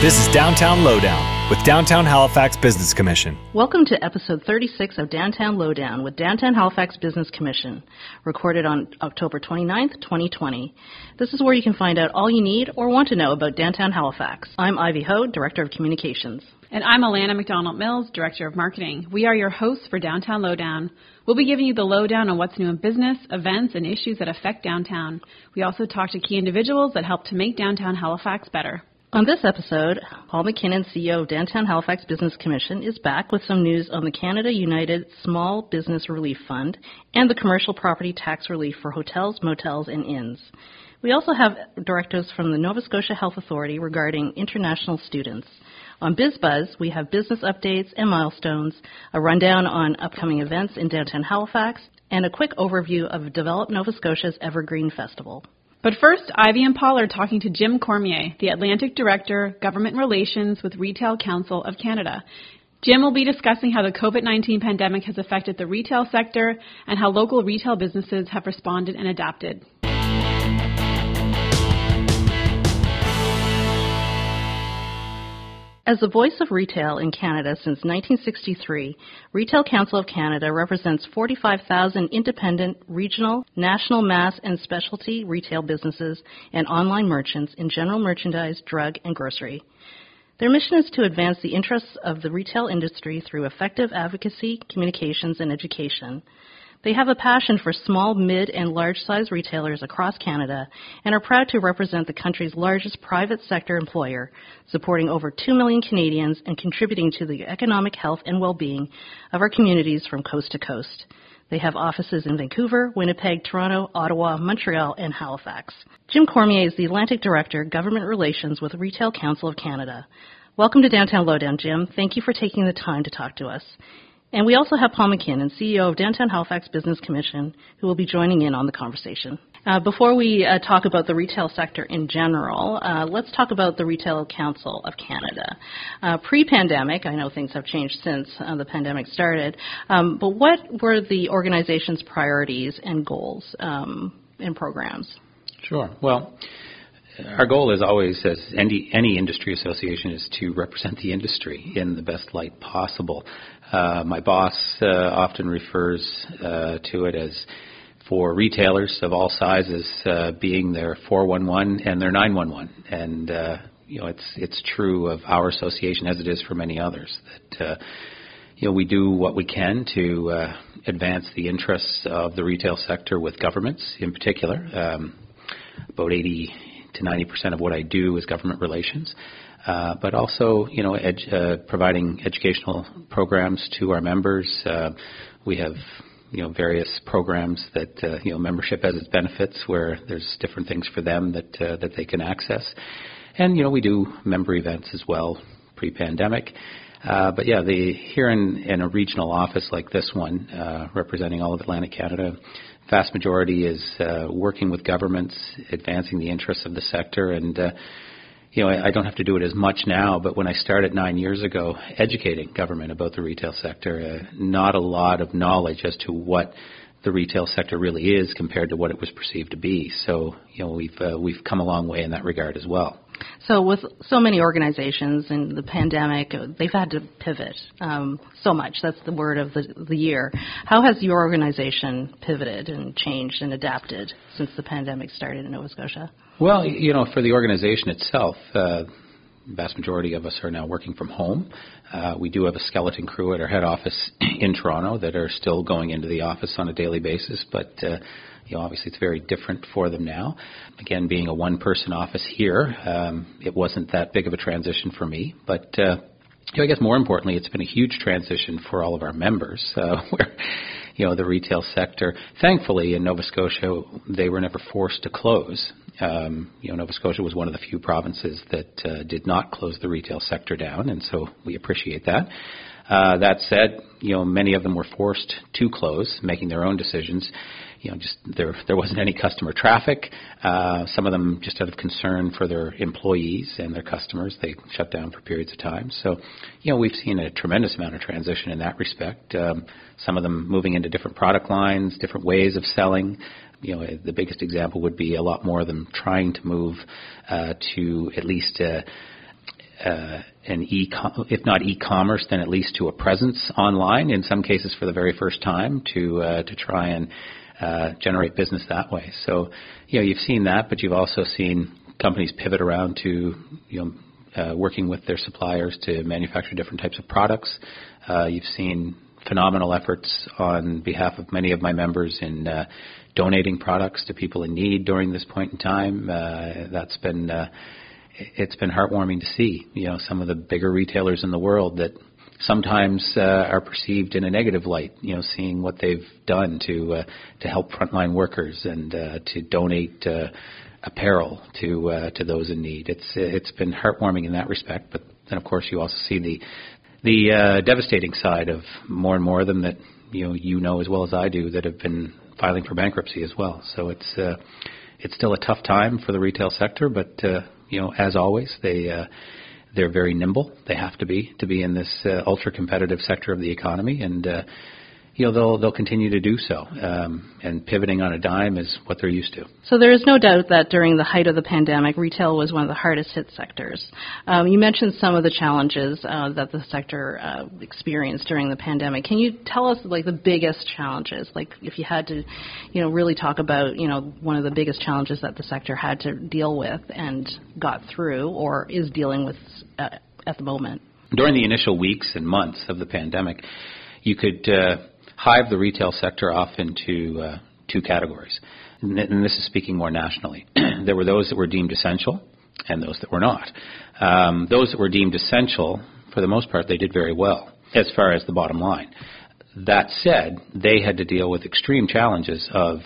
This is Downtown Lowdown with Downtown Halifax Business Commission. Welcome to episode 36 of Downtown Lowdown with Downtown Halifax Business Commission, recorded on October 29th, 2020. This is where you can find out all you need or want to know about Downtown Halifax. I'm Ivy Ho, Director of Communications. And I'm Alana McDonald Mills, Director of Marketing. We are your hosts for Downtown Lowdown. We'll be giving you the lowdown on what's new in business, events, and issues that affect downtown. We also talk to key individuals that help to make downtown Halifax better. On this episode, Paul MacKinnon, CEO of Downtown Halifax Business Commission, is back with some news on the Canada United Small Business Relief Fund and the commercial property tax relief for hotels, motels, and inns. We also have directives from the Nova Scotia Health Authority regarding international students. On BizBuzz, we have business updates and milestones, a rundown on upcoming events in downtown Halifax, and a quick overview of Develop Nova Scotia's Evergreen Festival. But first, Ivy and Paul are talking to Jim Cormier, the Atlantic Director, Government Relations with Retail Council of Canada. Jim will be discussing how the COVID 19 pandemic has affected the retail sector and how local retail businesses have responded and adapted. As the voice of retail in Canada since 1963, Retail Council of Canada represents 45,000 independent, regional, national, mass, and specialty retail businesses and online merchants in general merchandise, drug, and grocery. Their mission is to advance the interests of the retail industry through effective advocacy, communications, and education. They have a passion for small, mid, and large size retailers across Canada and are proud to represent the country's largest private sector employer, supporting over 2 million Canadians and contributing to the economic health and well being of our communities from coast to coast. They have offices in Vancouver, Winnipeg, Toronto, Ottawa, Montreal, and Halifax. Jim Cormier is the Atlantic Director, Government Relations with Retail Council of Canada. Welcome to Downtown Lowdown, Jim. Thank you for taking the time to talk to us. And we also have Paul MacKinnon, CEO of Downtown Halifax Business Commission, who will be joining in on the conversation. Uh, before we uh, talk about the retail sector in general, uh, let's talk about the Retail Council of Canada. Uh, pre-pandemic, I know things have changed since uh, the pandemic started, um, but what were the organization's priorities and goals um, and programs? Sure. Well, our goal is always, as any, any industry association, is to represent the industry in the best light possible. Uh, my boss uh, often refers uh, to it as for retailers of all sizes uh, being their 411 and their 911, and uh, you know it's it's true of our association as it is for many others that uh, you know we do what we can to uh, advance the interests of the retail sector with governments in particular. Um, about 80 to 90 percent of what I do is government relations. But also, you know, ed- uh, providing educational programs to our members. Uh, we have, you know, various programs that, uh, you know, membership has its benefits where there's different things for them that uh, that they can access, and you know, we do member events as well pre-pandemic. Uh, but yeah, the here in, in a regional office like this one, uh, representing all of Atlantic Canada, vast majority is uh, working with governments, advancing the interests of the sector, and uh, you know, I, I don't have to do it as much now, but when I started nine years ago, educating government about the retail sector, uh, not a lot of knowledge as to what the retail sector really is compared to what it was perceived to be. So, you know, we've uh, we've come a long way in that regard as well. So, with so many organizations in the pandemic, they've had to pivot um, so much. That's the word of the, the year. How has your organization pivoted and changed and adapted since the pandemic started in Nova Scotia? Well, you know, for the organization itself, uh, the vast majority of us are now working from home. Uh, we do have a skeleton crew at our head office in Toronto that are still going into the office on a daily basis, but uh, you know, obviously it's very different for them now. Again, being a one-person office here, um, it wasn't that big of a transition for me, but uh, you know, I guess more importantly, it's been a huge transition for all of our members, uh, where you know the retail sector. Thankfully, in Nova Scotia, they were never forced to close. Um, you know, Nova Scotia was one of the few provinces that uh, did not close the retail sector down, and so we appreciate that. Uh, that said, you know, many of them were forced to close, making their own decisions. You know, just there there wasn't any customer traffic. Uh, some of them just out of concern for their employees and their customers, they shut down for periods of time. So, you know, we've seen a tremendous amount of transition in that respect. Um, some of them moving into different product lines, different ways of selling you know, the biggest example would be a lot more of them trying to move uh, to at least uh, uh, an e if not e-commerce, then at least to a presence online. In some cases, for the very first time, to uh, to try and uh, generate business that way. So, you know, you've seen that, but you've also seen companies pivot around to you know uh, working with their suppliers to manufacture different types of products. Uh, you've seen phenomenal efforts on behalf of many of my members in uh, donating products to people in need during this point in time. Uh, that's been uh, it's been heartwarming to see. You know, some of the bigger retailers in the world that sometimes uh, are perceived in a negative light. You know, seeing what they've done to uh, to help frontline workers and uh, to donate uh, apparel to uh, to those in need. It's it's been heartwarming in that respect. But then, of course, you also see the the uh, devastating side of more and more of them that you know you know as well as I do that have been filing for bankruptcy as well. So it's uh, it's still a tough time for the retail sector, but uh, you know as always they uh, they're very nimble. They have to be to be in this uh, ultra competitive sector of the economy, and uh, you know they'll they'll continue to do so. Um, and pivoting on a dime is what they're used to. So there is no doubt that during the height of the pandemic, retail was one of the hardest hit sectors. Um, you mentioned some of the challenges uh, that the sector uh, experienced during the pandemic. Can you tell us like the biggest challenges? Like if you had to, you know, really talk about you know one of the biggest challenges that the sector had to deal with and got through, or is dealing with uh, at the moment. During the initial weeks and months of the pandemic, you could uh, hive the retail sector off into uh, two categories. And this is speaking more nationally. there were those that were deemed essential and those that were not. Um, those that were deemed essential, for the most part, they did very well as far as the bottom line. That said, they had to deal with extreme challenges of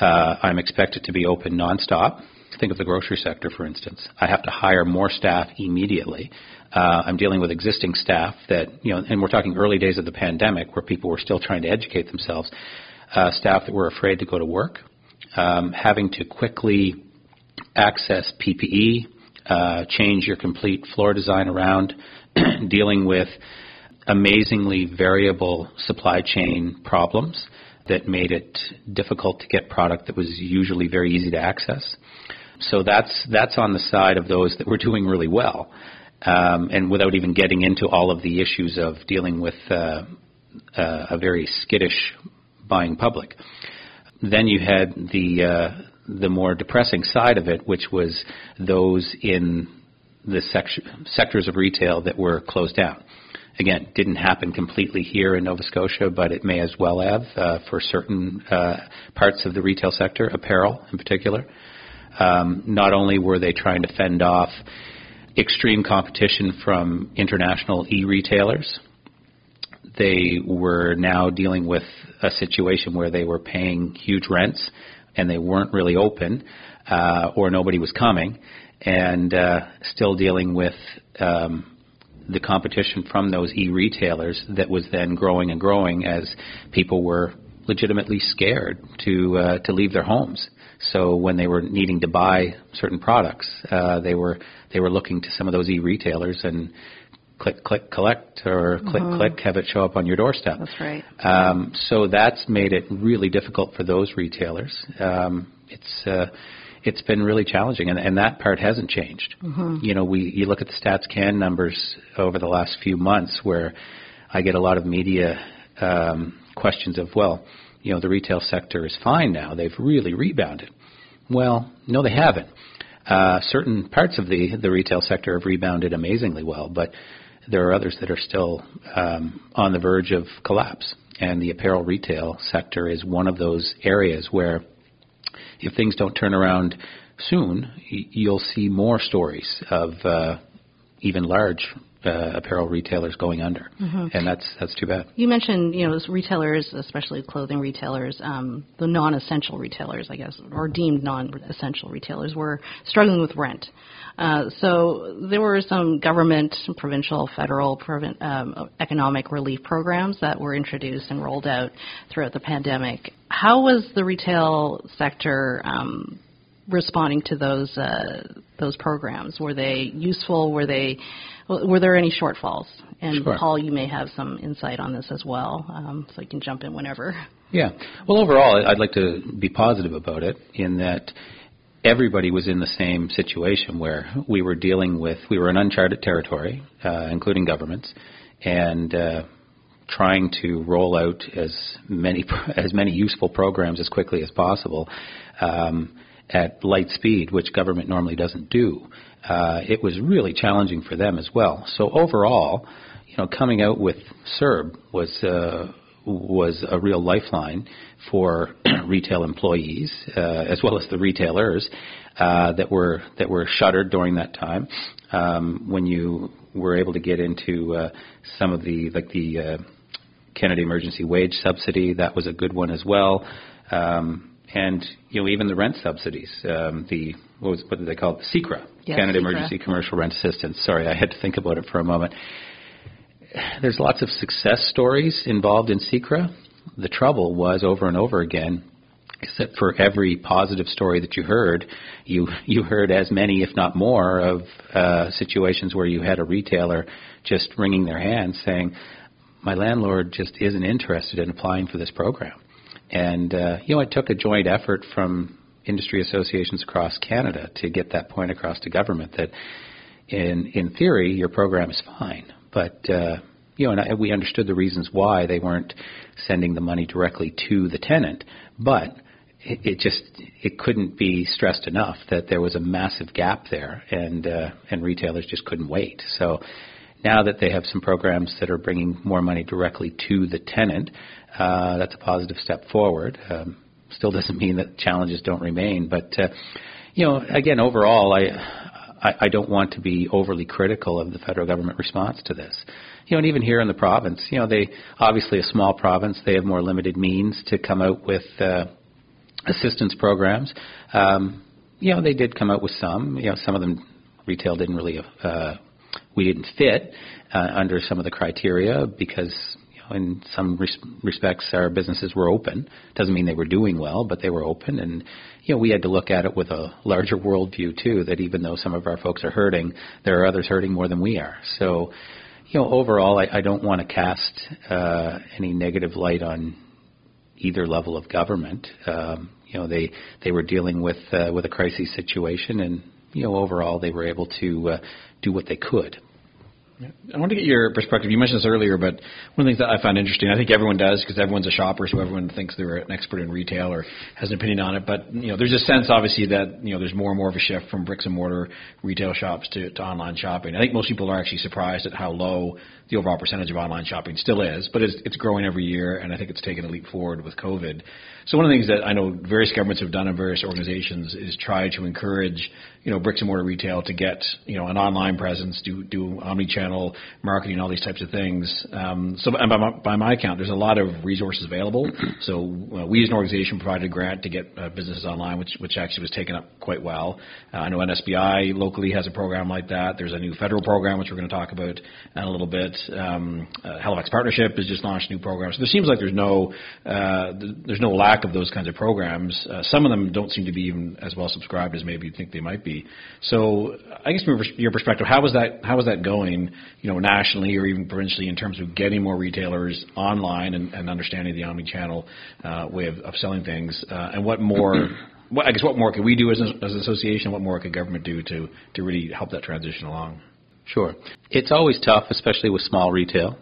uh, I'm expected to be open nonstop. Think of the grocery sector, for instance. I have to hire more staff immediately. Uh, I'm dealing with existing staff that, you know, and we're talking early days of the pandemic where people were still trying to educate themselves. Uh, staff that were afraid to go to work, um, having to quickly access PPE, uh, change your complete floor design around, dealing with amazingly variable supply chain problems that made it difficult to get product that was usually very easy to access. So that's that's on the side of those that were doing really well um, and without even getting into all of the issues of dealing with uh, uh, a very skittish buying public. Then you had the uh, the more depressing side of it, which was those in the sec- sectors of retail that were closed down. Again, didn't happen completely here in Nova Scotia, but it may as well have uh, for certain uh, parts of the retail sector, apparel in particular. Um, not only were they trying to fend off extreme competition from international e-retailers. They were now dealing with a situation where they were paying huge rents and they weren't really open uh, or nobody was coming, and uh, still dealing with um, the competition from those e-retailers that was then growing and growing as people were legitimately scared to uh, to leave their homes. So when they were needing to buy certain products, uh, they were they were looking to some of those e-retailers and click, click, collect, or click, mm-hmm. click, have it show up on your doorstep. That's right. Um, so that's made it really difficult for those retailers. Um, it's uh, it's been really challenging, and, and that part hasn't changed. Mm-hmm. You know, we you look at the Stats Can numbers over the last few months, where I get a lot of media um, questions of, well, you know, the retail sector is fine now; they've really rebounded. Well, no, they haven't. Uh, certain parts of the, the retail sector have rebounded amazingly well, but there are others that are still um, on the verge of collapse. And the apparel retail sector is one of those areas where, if things don't turn around soon, you'll see more stories of uh, even large uh, apparel retailers going under, mm-hmm. and that's that's too bad. You mentioned you know retailers, especially clothing retailers, um, the non-essential retailers, I guess, or deemed non-essential retailers, were struggling with rent. Uh, so there were some government, provincial, federal um, economic relief programs that were introduced and rolled out throughout the pandemic. How was the retail sector um, responding to those uh, those programs? Were they useful? Were they were there any shortfalls? And sure. Paul, you may have some insight on this as well, um, so you can jump in whenever. Yeah. Well, overall, I'd like to be positive about it in that everybody was in the same situation where we were dealing with we were in uncharted territory, uh, including governments, and uh, trying to roll out as many as many useful programs as quickly as possible um, at light speed, which government normally doesn't do. Uh, it was really challenging for them as well. So overall, you know, coming out with CERB was uh, was a real lifeline for retail employees uh, as well as the retailers uh, that were that were shuttered during that time. Um, when you were able to get into uh, some of the like the uh, Canada Emergency Wage Subsidy, that was a good one as well. Um, and you know even the rent subsidies, um, the what was what did they call it? The CECRA, yes, Canada CECRA. Emergency Commercial Rent Assistance. Sorry, I had to think about it for a moment there's lots of success stories involved in CECRA. The trouble was over and over again is that for every positive story that you heard, you you heard as many, if not more, of uh, situations where you had a retailer just wringing their hands saying, "My landlord just isn't interested in applying for this program." And uh, you know, it took a joint effort from industry associations across Canada to get that point across to government that, in in theory, your program is fine, but uh, you know, and I, we understood the reasons why they weren't sending the money directly to the tenant, but it, it just it couldn't be stressed enough that there was a massive gap there, and uh, and retailers just couldn't wait. So now that they have some programs that are bringing more money directly to the tenant, uh, that's a positive step forward. Um, still doesn't mean that challenges don't remain, but uh, you know, again, overall, I I, I don't want to be overly critical of the federal government response to this. You know, and even here in the province, you know, they obviously a small province, they have more limited means to come out with uh, assistance programs. Um, you know, they did come out with some. You know, some of them retail didn't really. Uh, we didn't fit uh, under some of the criteria because in some res- respects our businesses were open. Doesn't mean they were doing well, but they were open, and you know we had to look at it with a larger worldview too. That even though some of our folks are hurting, there are others hurting more than we are. So, you know, overall, I, I don't want to cast uh, any negative light on either level of government. Um, you know, they they were dealing with uh, with a crisis situation, and you know, overall, they were able to uh, do what they could. I want to get your perspective. You mentioned this earlier, but one of the things that I find interesting, I think everyone does because everyone's a shopper, so everyone thinks they're an expert in retail or has an opinion on it. But you know, there's a sense, obviously, that you know there's more and more of a shift from bricks and mortar retail shops to, to online shopping. I think most people are actually surprised at how low the overall percentage of online shopping still is, but it's, it's growing every year, and I think it's taken a leap forward with COVID. So one of the things that I know various governments have done and various organizations is try to encourage, you know, bricks and mortar retail to get, you know, an online presence, do do omni-channel marketing, all these types of things. Um, so by my, by my account, there's a lot of resources available. So uh, we as an organization provided a grant to get uh, businesses online, which which actually was taken up quite well. Uh, I know NSBI locally has a program like that. There's a new federal program which we're going to talk about in a little bit. Um, uh, Halifax Partnership has just launched a new program. So there seems like there's no uh, there's no lack of those kinds of programs. Uh, some of them don't seem to be even as well subscribed as maybe you think they might be. So I guess from your perspective, how is that how is that going? You know, nationally or even provincially in terms of getting more retailers online and, and understanding the omni-channel uh, way of, of selling things, uh, and what more. What, I guess what more could we do as, an, as an association? What more could government do to, to really help that transition along? Sure. It's always tough, especially with small retail.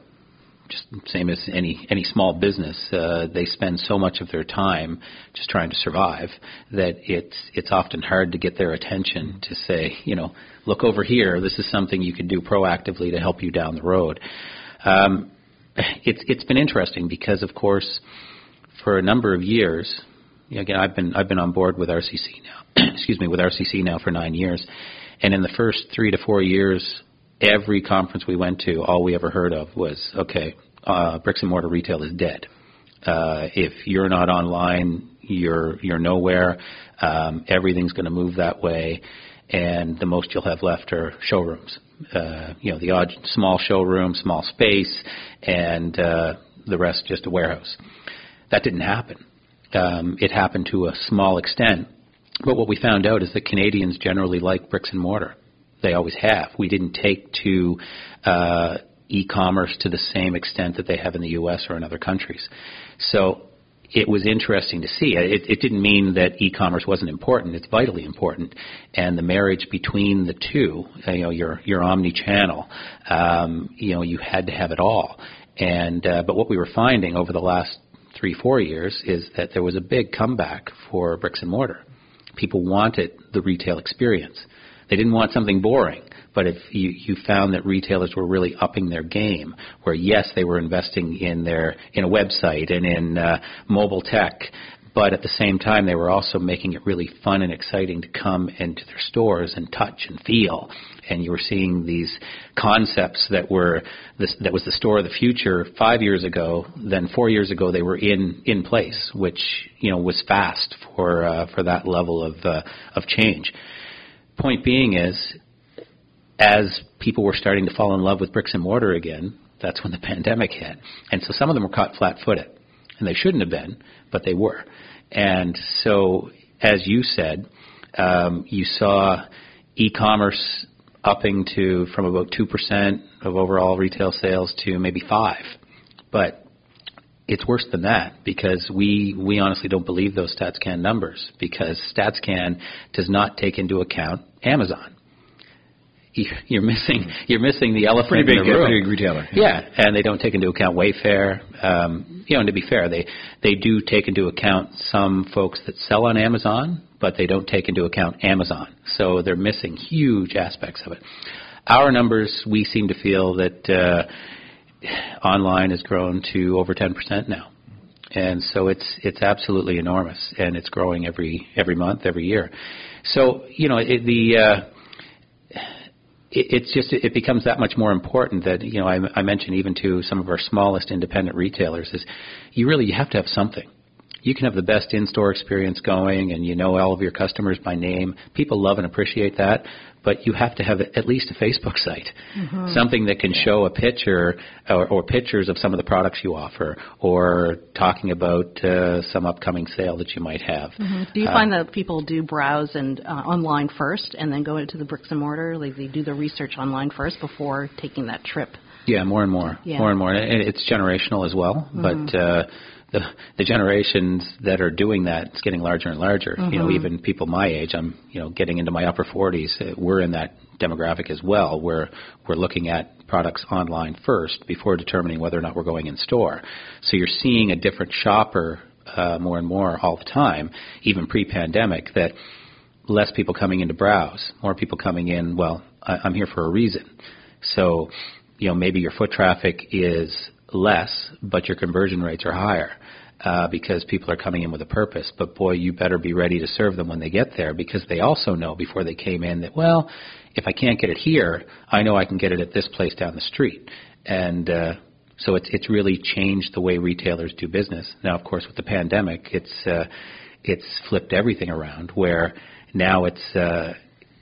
Just same as any any small business, uh, they spend so much of their time just trying to survive that it's it's often hard to get their attention to say, you know, look over here. This is something you can do proactively to help you down the road. Um, it's it's been interesting because, of course, for a number of years, again, I've been I've been on board with RCC now. excuse me, with RCC now for nine years, and in the first three to four years every conference we went to, all we ever heard of was, okay, uh, bricks and mortar retail is dead. Uh, if you're not online, you're you're nowhere. Um, everything's going to move that way, and the most you'll have left are showrooms. Uh, you know, the odd small showroom, small space, and uh, the rest just a warehouse. That didn't happen. Um, it happened to a small extent, but what we found out is that Canadians generally like bricks and mortar. They always have. We didn't take to uh, e-commerce to the same extent that they have in the U.S. or in other countries. So it was interesting to see. It, it didn't mean that e-commerce wasn't important. It's vitally important, and the marriage between the two, uh, you know, your your omni-channel, um, you know, you had to have it all. And uh, but what we were finding over the last three four years is that there was a big comeback for bricks and mortar. People wanted the retail experience. They didn't want something boring. But if you, you found that retailers were really upping their game, where yes, they were investing in their in a website and in uh, mobile tech, but at the same time they were also making it really fun and exciting to come into their stores and touch and feel and you were seeing these concepts that were this, that was the store of the future five years ago then four years ago they were in in place which you know was fast for uh, for that level of uh, of change point being is as people were starting to fall in love with bricks and mortar again, that's when the pandemic hit. And so some of them were caught flat footed. And they shouldn't have been, but they were. And so, as you said, um, you saw e commerce upping to from about 2% of overall retail sales to maybe 5 But it's worse than that because we, we honestly don't believe those StatsCan numbers because StatsCan does not take into account Amazon you're missing you're missing the elephant pretty big, in the room. Pretty big retailer. Yeah. yeah, and they don't take into account Wayfair. Um, you know, and to be fair, they they do take into account some folks that sell on Amazon, but they don't take into account Amazon. So they're missing huge aspects of it. Our numbers, we seem to feel that uh, online has grown to over 10% now and so it's it's absolutely enormous, and it's growing every every month, every year. So you know it, the uh, it's just it becomes that much more important that you know I, I mentioned even to some of our smallest independent retailers is you really you have to have something. You can have the best in-store experience going, and you know all of your customers by name. People love and appreciate that, but you have to have at least a Facebook site, mm-hmm. something that can show a picture or, or, pictures of some of the products you offer, or talking about uh, some upcoming sale that you might have. Mm-hmm. Do you uh, find that people do browse and uh, online first, and then go into the bricks and mortar? Like they do the research online first before taking that trip. Yeah, more and more, yeah. more and more, and it's generational as well. Mm-hmm. But uh, the the generations that are doing that it's getting larger and larger. Mm-hmm. You know, mm-hmm. even people my age, I'm you know getting into my upper 40s. Uh, we're in that demographic as well, where we're looking at products online first before determining whether or not we're going in store. So you're seeing a different shopper uh, more and more all the time, even pre-pandemic. That less people coming in to browse, more people coming in. Well, I, I'm here for a reason. So, you know, maybe your foot traffic is less, but your conversion rates are higher. Uh, because people are coming in with a purpose. But boy, you better be ready to serve them when they get there because they also know before they came in that, well, if I can't get it here, I know I can get it at this place down the street. And uh, so it's it's really changed the way retailers do business. Now, of course, with the pandemic, it's uh, it's flipped everything around where now it's uh,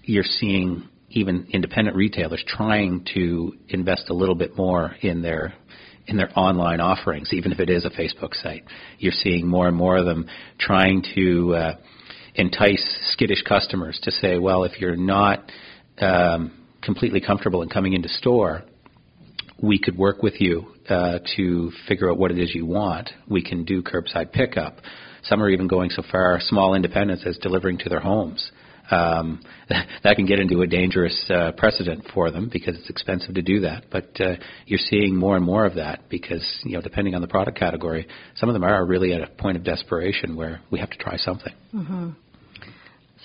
you're seeing even independent retailers trying to invest a little bit more in their in their online offerings, even if it is a Facebook site. You're seeing more and more of them trying to uh, entice skittish customers to say, well, if you're not um, completely comfortable in coming into store, we could work with you uh, to figure out what it is you want. We can do curbside pickup. Some are even going so far, small independents, as delivering to their homes um, that can get into a dangerous uh, precedent for them because it's expensive to do that. But uh, you're seeing more and more of that because you know, depending on the product category, some of them are really at a point of desperation where we have to try something. Mm-hmm.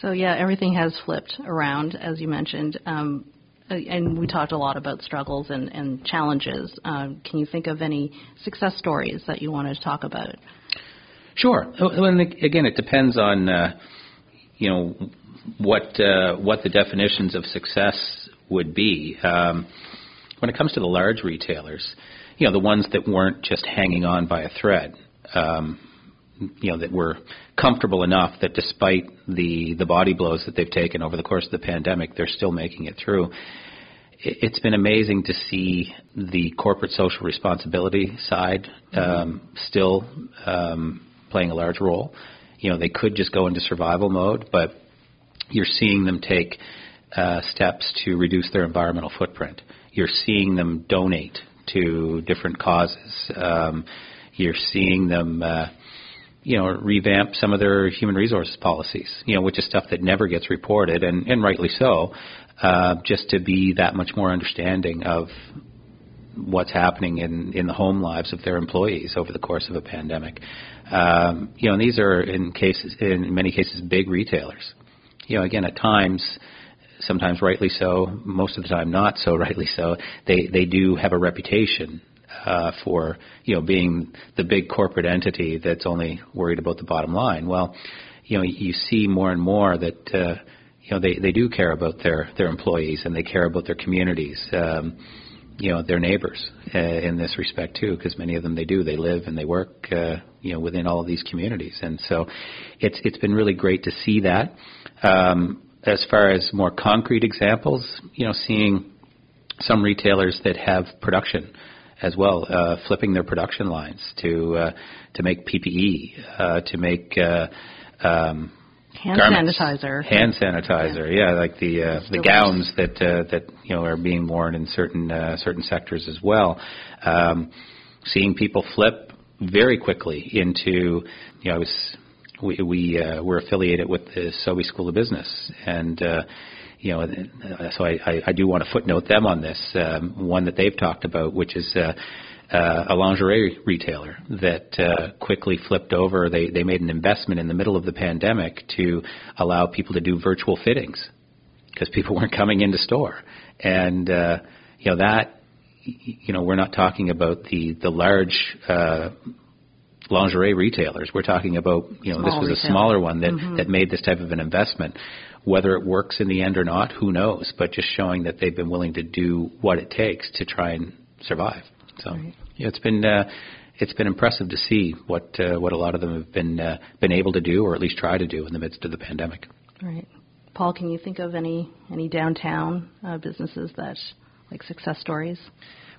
So yeah, everything has flipped around, as you mentioned. Um, and we talked a lot about struggles and, and challenges. Um, can you think of any success stories that you wanted to talk about? Sure. Well, again, it depends on uh, you know what uh, what the definitions of success would be. Um, when it comes to the large retailers, you know, the ones that weren't just hanging on by a thread, um, you know, that were comfortable enough that despite the the body blows that they've taken over the course of the pandemic, they're still making it through. It's been amazing to see the corporate social responsibility side um, still um, playing a large role. You know, they could just go into survival mode, but you're seeing them take uh, steps to reduce their environmental footprint. You're seeing them donate to different causes. Um, you're seeing them, uh, you know, revamp some of their human resources policies, you know, which is stuff that never gets reported, and, and rightly so, uh, just to be that much more understanding of what's happening in, in the home lives of their employees over the course of a pandemic. Um, you know, and these are in cases, in many cases, big retailers. You know, again, at times, sometimes rightly so, most of the time not so rightly so. They they do have a reputation uh, for you know being the big corporate entity that's only worried about the bottom line. Well, you know, you see more and more that. Uh, you know, they, they do care about their, their employees and they care about their communities. Um, you know their neighbors uh, in this respect too, because many of them they do they live and they work uh, you know within all of these communities, and so it's it's been really great to see that. Um, as far as more concrete examples, you know, seeing some retailers that have production as well, uh, flipping their production lines to uh, to make PPE, uh, to make uh, um, Hand garments, sanitizer. Hand sanitizer, yeah, like the uh, the gowns that uh, that you know are being worn in certain uh, certain sectors as well. Um, seeing people flip very quickly into, you know, I was we we uh, we're affiliated with the Sobey School of Business and. Uh, you know, so I, I, I do want to footnote them on this. Um, one that they've talked about, which is uh, uh, a lingerie retailer that uh, quickly flipped over. They they made an investment in the middle of the pandemic to allow people to do virtual fittings because people weren't coming into store, and uh, you know that you know we're not talking about the the large. Uh, lingerie retailers. We're talking about, you know, Small this was retail. a smaller one that, Mhm. that made this type of an investment. Whether it works in the end or not, who knows? But just showing that they've been willing to do what it takes to try and survive. So Right. yeah, it's been uh, it's been impressive to see what uh, what a lot of them have been uh, been able to do, or at least try to do, in the midst of the pandemic. Right. Paul, can you think of any any downtown uh, businesses that like success stories?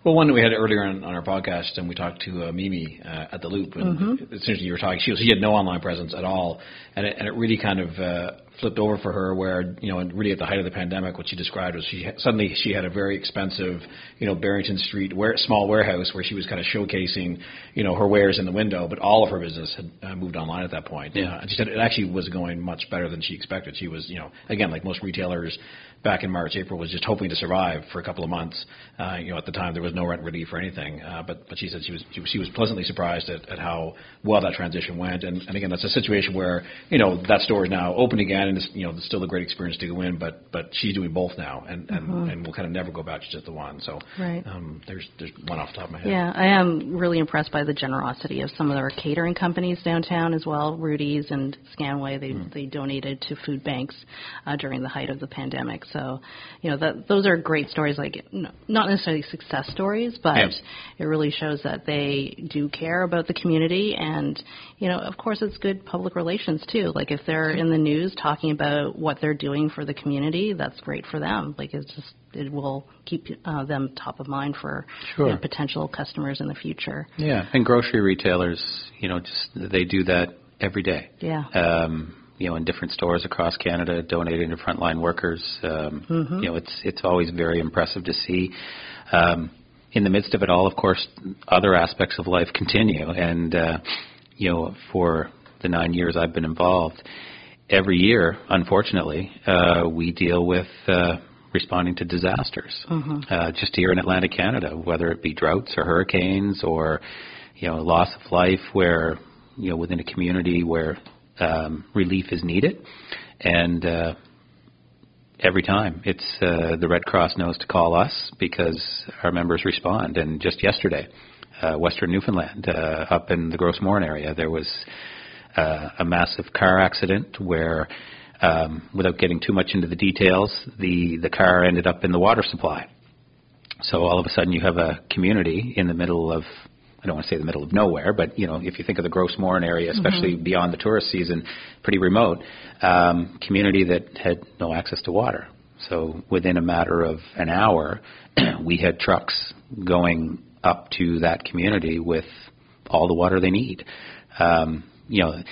Well, one that we had earlier on, on our podcast, and we talked to uh, Mimi uh, at the Loop, and essentially you were talking. She was, she had no online presence at all, and it, and it really kind of uh, flipped over for her. Where you know, and really at the height of the pandemic, what she described was she suddenly she had a very expensive, you know, Barrington Street ware, small warehouse where she was kind of showcasing, you know, her wares in the window, but all of her business had uh, moved online at that point. Yeah. Uh, and she said it actually was going much better than she expected. She was, you know, again like most retailers back in March, April was just hoping to survive for a couple of months. Uh, you know, at the time there was no rent relief or anything. Uh, but but she said she was she, was- she was pleasantly surprised at, at how well that transition went. And, and again, that's a situation where you know that store is now open again, and it's, you know it's still a great experience to go in. But but she's doing both now, and and, and we'll kind of never go back to just the one. So Right. um, there's there's one off the top of my head. Yeah, I am really impressed by the generosity of some of our catering companies downtown as well. Rudy's and Scanway, they they donated to food banks uh, during the height of the pandemic. So, you know, that those are great stories. Like not necessarily success stories, but it really shows that they do care about the community. And you know, of course, it's good public relations too. Like if they're in the news talking about what they're doing for the community, that's great for them. Like it's just it will keep uh, them top of mind for you know, potential customers in the future. Yeah, and grocery retailers, you know, just they do that every day. Yeah. Um, you know, in different stores across Canada, donating to frontline workers. Um, You know, it's it's always very impressive to see. Um, in the midst of it all, of course, other aspects of life continue, and uh, you know, for the nine years I've been involved, every year, unfortunately, uh, we deal with uh, responding to disasters. Uh, just here in Atlantic Canada, whether it be droughts or hurricanes or you know loss of life, where you know within a community where um, relief is needed, and uh, every time it's uh, the Red Cross knows to call us because our members respond. And just yesterday, uh, Western Newfoundland, uh, up in the Gros Morne area, there was uh, a massive car accident where, um, without getting too much into the details, the the car ended up in the water supply. So all of a sudden, you have a community in the middle of I don't want to say the middle of nowhere, but you know, if you think of the Gros Morne area, especially beyond the tourist season, pretty remote, um, community that had no access to water. So within a matter of an hour, we had trucks going up to that community with all the water they need. Um, you know,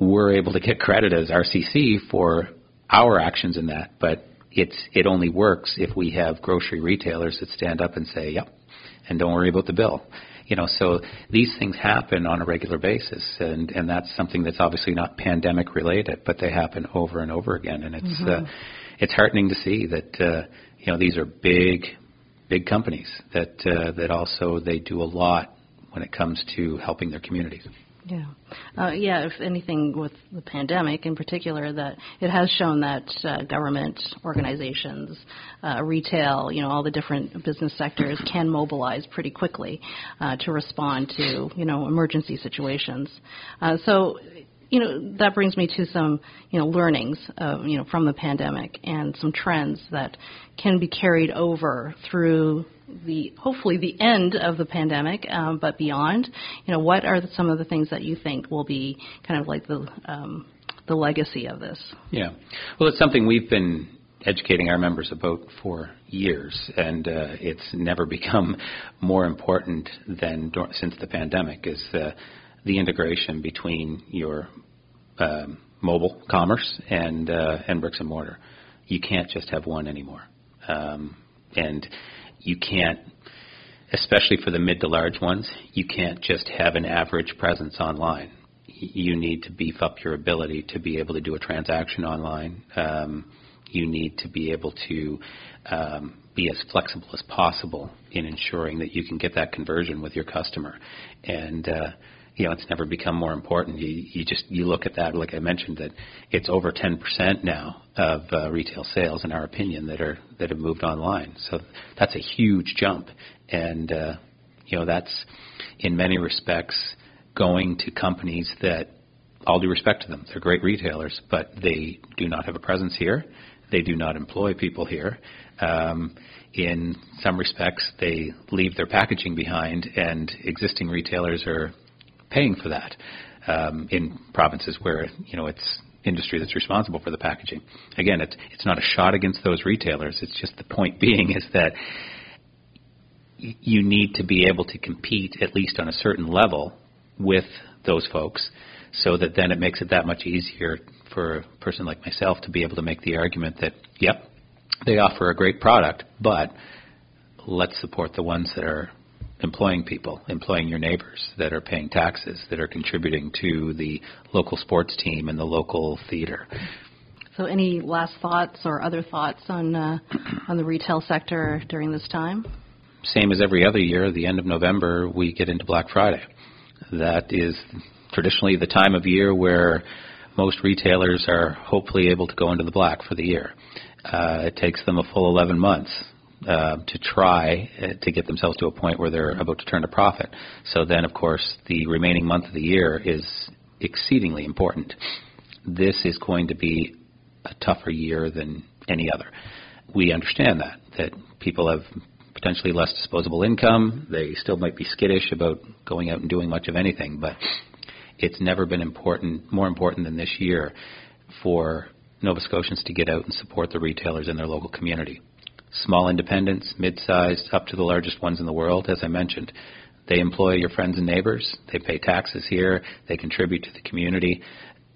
we're able to get credit as RCC for our actions in that, but it's it only works if we have grocery retailers that stand up and say, "Yep, and don't worry about the bill. You know, so these things happen on a regular basis, and and that's something that's obviously not pandemic related, but they happen over and over again, and it's mm-hmm. uh, it's heartening to see that uh, you know these are big big companies that uh, that also they do a lot when it comes to helping their communities. Yeah, uh, yeah. If anything, with the pandemic in particular, that it has shown that uh, government organizations, uh, retail, you know, all the different business sectors can mobilize pretty quickly uh, to respond to you know emergency situations. Uh, so you know that brings me to some you know learnings uh, you know from the pandemic and some trends that can be carried over through the hopefully the end of the pandemic, um, but beyond. You know, what are the, some of the things that you think will be kind of like the um, the legacy of this? Yeah, well, it's something we've been educating our members about for years, and uh, it's never become more important than since the pandemic. Is uh, the integration between your um, mobile commerce and uh, and bricks and mortar. You can't just have one anymore, um, and you can't, especially for the mid to large ones, you can't just have an average presence online. You need to beef up your ability to be able to do a transaction online. Um, you need to be able to um, be as flexible as possible in ensuring that you can get that conversion with your customer. And uh, you know, it's never become more important. You, you just you look at that, like I mentioned, that it's over 10% now of uh, retail sales, in our opinion, that are that have moved online. So that's a huge jump, and uh, you know that's in many respects going to companies that, all due respect to them, they're great retailers, but they do not have a presence here. They do not employ people here. Um, in some respects, they leave their packaging behind, and existing retailers are paying for that um, in provinces where you know it's industry that's responsible for the packaging. Again, it's it's not a shot against those retailers. It's just the point being is that you need to be able to compete at least on a certain level with those folks so that then it makes it that much easier for a person like myself to be able to make the argument that yep they offer a great product but let's support the ones that are employing people, employing your neighbors that are paying taxes, that are contributing to the local sports team and the local theater. So, any last thoughts or other thoughts on uh, on the retail sector during this time? Same as every other year, the end of November we get into Black Friday. That is traditionally the time of year where most retailers are hopefully able to go into the black for the year. Uh, it takes them a full 11 months uh, to try uh, to get themselves to a point where they're about to turn a profit. So then, of course, the remaining month of the year is exceedingly important. This is going to be a tougher year than any other. We understand that that people have potentially less disposable income. They still might be skittish about going out and doing much of anything, but it's never been important, more important than this year for Nova Scotians to get out and support the retailers in their local community small independents, mid-sized, up to the largest ones in the world, as I mentioned. They employ your friends and neighbors. They pay taxes here. They contribute to the community.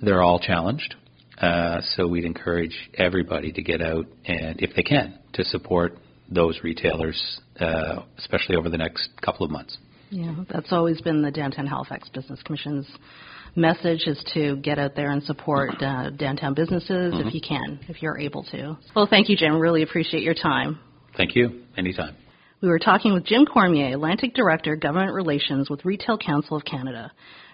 They're all challenged. Uh, so we'd encourage everybody to get out and, if they can, to support those retailers, uh, especially over the next couple of months. Yeah, that's always been the Downtown Halifax Business Commission's message is to get out there and support uh, downtown businesses mm-hmm. if you can, if you're able to. Well, thank you, Jim. Really appreciate your time. Thank you. Anytime. We were talking with Jim Cormier, Atlantic Director, Government Relations with Retail Council of Canada.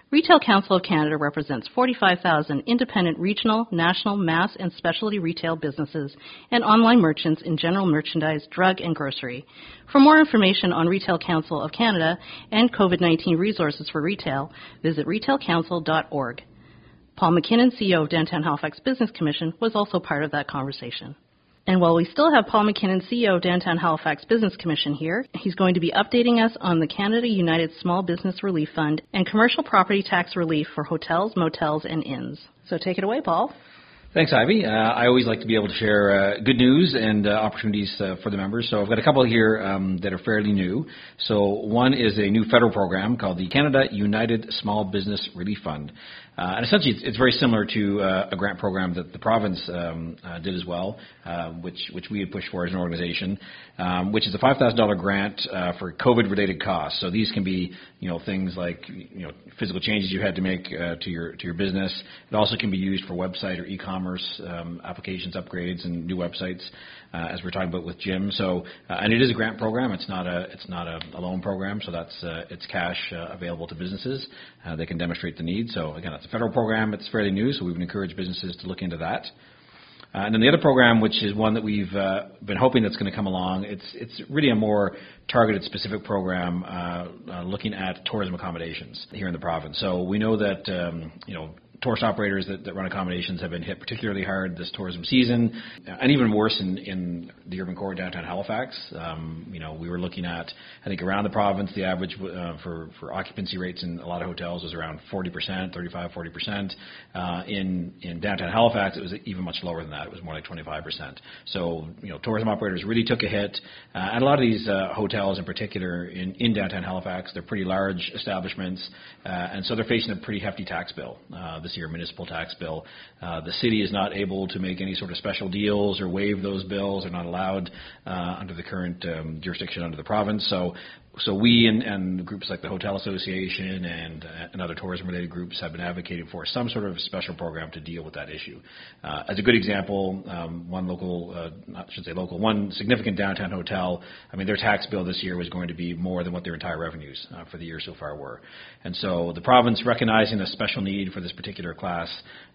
Retail Council of Canada represents 45,000 independent regional, national, mass, and specialty retail businesses and online merchants in general merchandise, drug, and grocery. For more information on Retail Council of Canada and COVID-19 resources for retail, visit retailcouncil.org. Paul MacKinnon, CEO of Downtown Halifax Business Commission, was also part of that conversation. And while we still have Paul MacKinnon, CEO of Downtown Halifax Business Commission here, he's going to be updating us on the Canada United Small Business Relief Fund and commercial property tax relief for hotels, motels, and inns. So take it away, Paul. Thanks, Ivy. Uh, I always like to be able to share uh, good news and uh, opportunities uh, for the members. So I've got a couple here um, that are fairly new. So one is a new federal program called the Canada United Small Business Relief Fund. Uh, and essentially, it's, it's, very similar to uh, a grant program that the province um, uh, did as well, uh, which which we had pushed for as an organization, um, which is a five thousand dollar grant uh, for COVID-related costs. So these can be, you know, things like you know physical changes you had to make uh, to your to your business. It also can be used for website or e-commerce um, applications upgrades and new websites, as we're talking about with Jim. So, and it is a grant program. It's not a it's not a, a loan program. So that's it's cash available to businesses. they can demonstrate the need. So again, it's federal program. It's fairly new, so we would encourage businesses to look into that. Uh, and then the other program, which is one that we've uh, been hoping that's going to come along, it's it's really a more targeted, specific program uh, uh, looking at tourism accommodations here in the province. So we know that um, you know tourist operators that, that run accommodations have been hit particularly hard this tourism season, and even worse in, in the urban core downtown Halifax. Um, you know, we were looking at, I think around the province, the average uh, for, for occupancy rates in a lot of hotels was around 40%, 35, 40%. Uh, in, in downtown Halifax, it was even much lower than that. It was more like 25%. So, you know, tourism operators really took a hit. Uh, and a lot of these uh, hotels in particular in, in downtown Halifax, they're pretty large establishments, uh, and so they're facing a pretty hefty tax bill. This year municipal tax bill. Uh, the city is not able to make any sort of special deals or waive those bills. They're not allowed uh, under the current um, jurisdiction under the province. So so we and, and groups like the Hotel Association and, uh, and other tourism-related groups have been advocating for some sort of special program to deal with that issue. Uh, as a good example, um, one local, uh, I should say local, one significant downtown hotel. I mean, their tax bill this year was going to be more than what their entire revenues uh, for the year so far were. And so the province, recognizing the special need for this particular class